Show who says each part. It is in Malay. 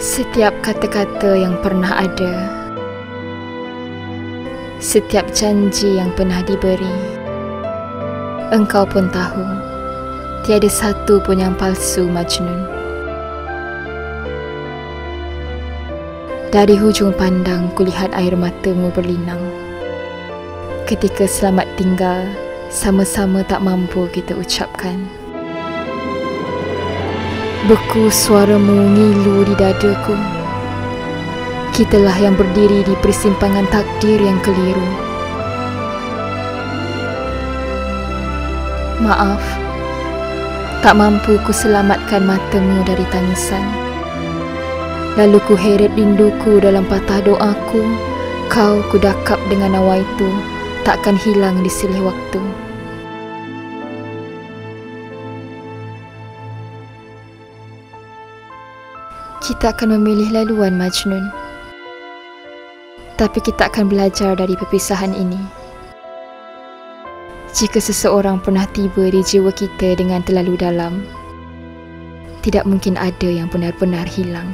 Speaker 1: Setiap kata-kata yang pernah ada. Setiap janji yang pernah diberi. Engkau pun tahu Tiada satu pun yang palsu Majnun. Dari hujung pandang kulihat air matamu berlinang. Ketika selamat tinggal Sama-sama tak mampu kita ucapkan Beku suaramu ngilu di dadaku. Kitalah yang berdiri di persimpangan takdir yang keliru. Maaf Tak mampu ku selamatkan matamu dari tangisan. Lalu ku heret rinduku dalam patah doaku. Kau ku dakap dengan nawaitu Takkan hilang di silih waktu kita akan memilih laluan Majnun. Tapi kita akan belajar dari perpisahan ini. Jika seseorang pernah tiba di jiwa kita dengan terlalu dalam, tidak mungkin ada yang benar-benar hilang.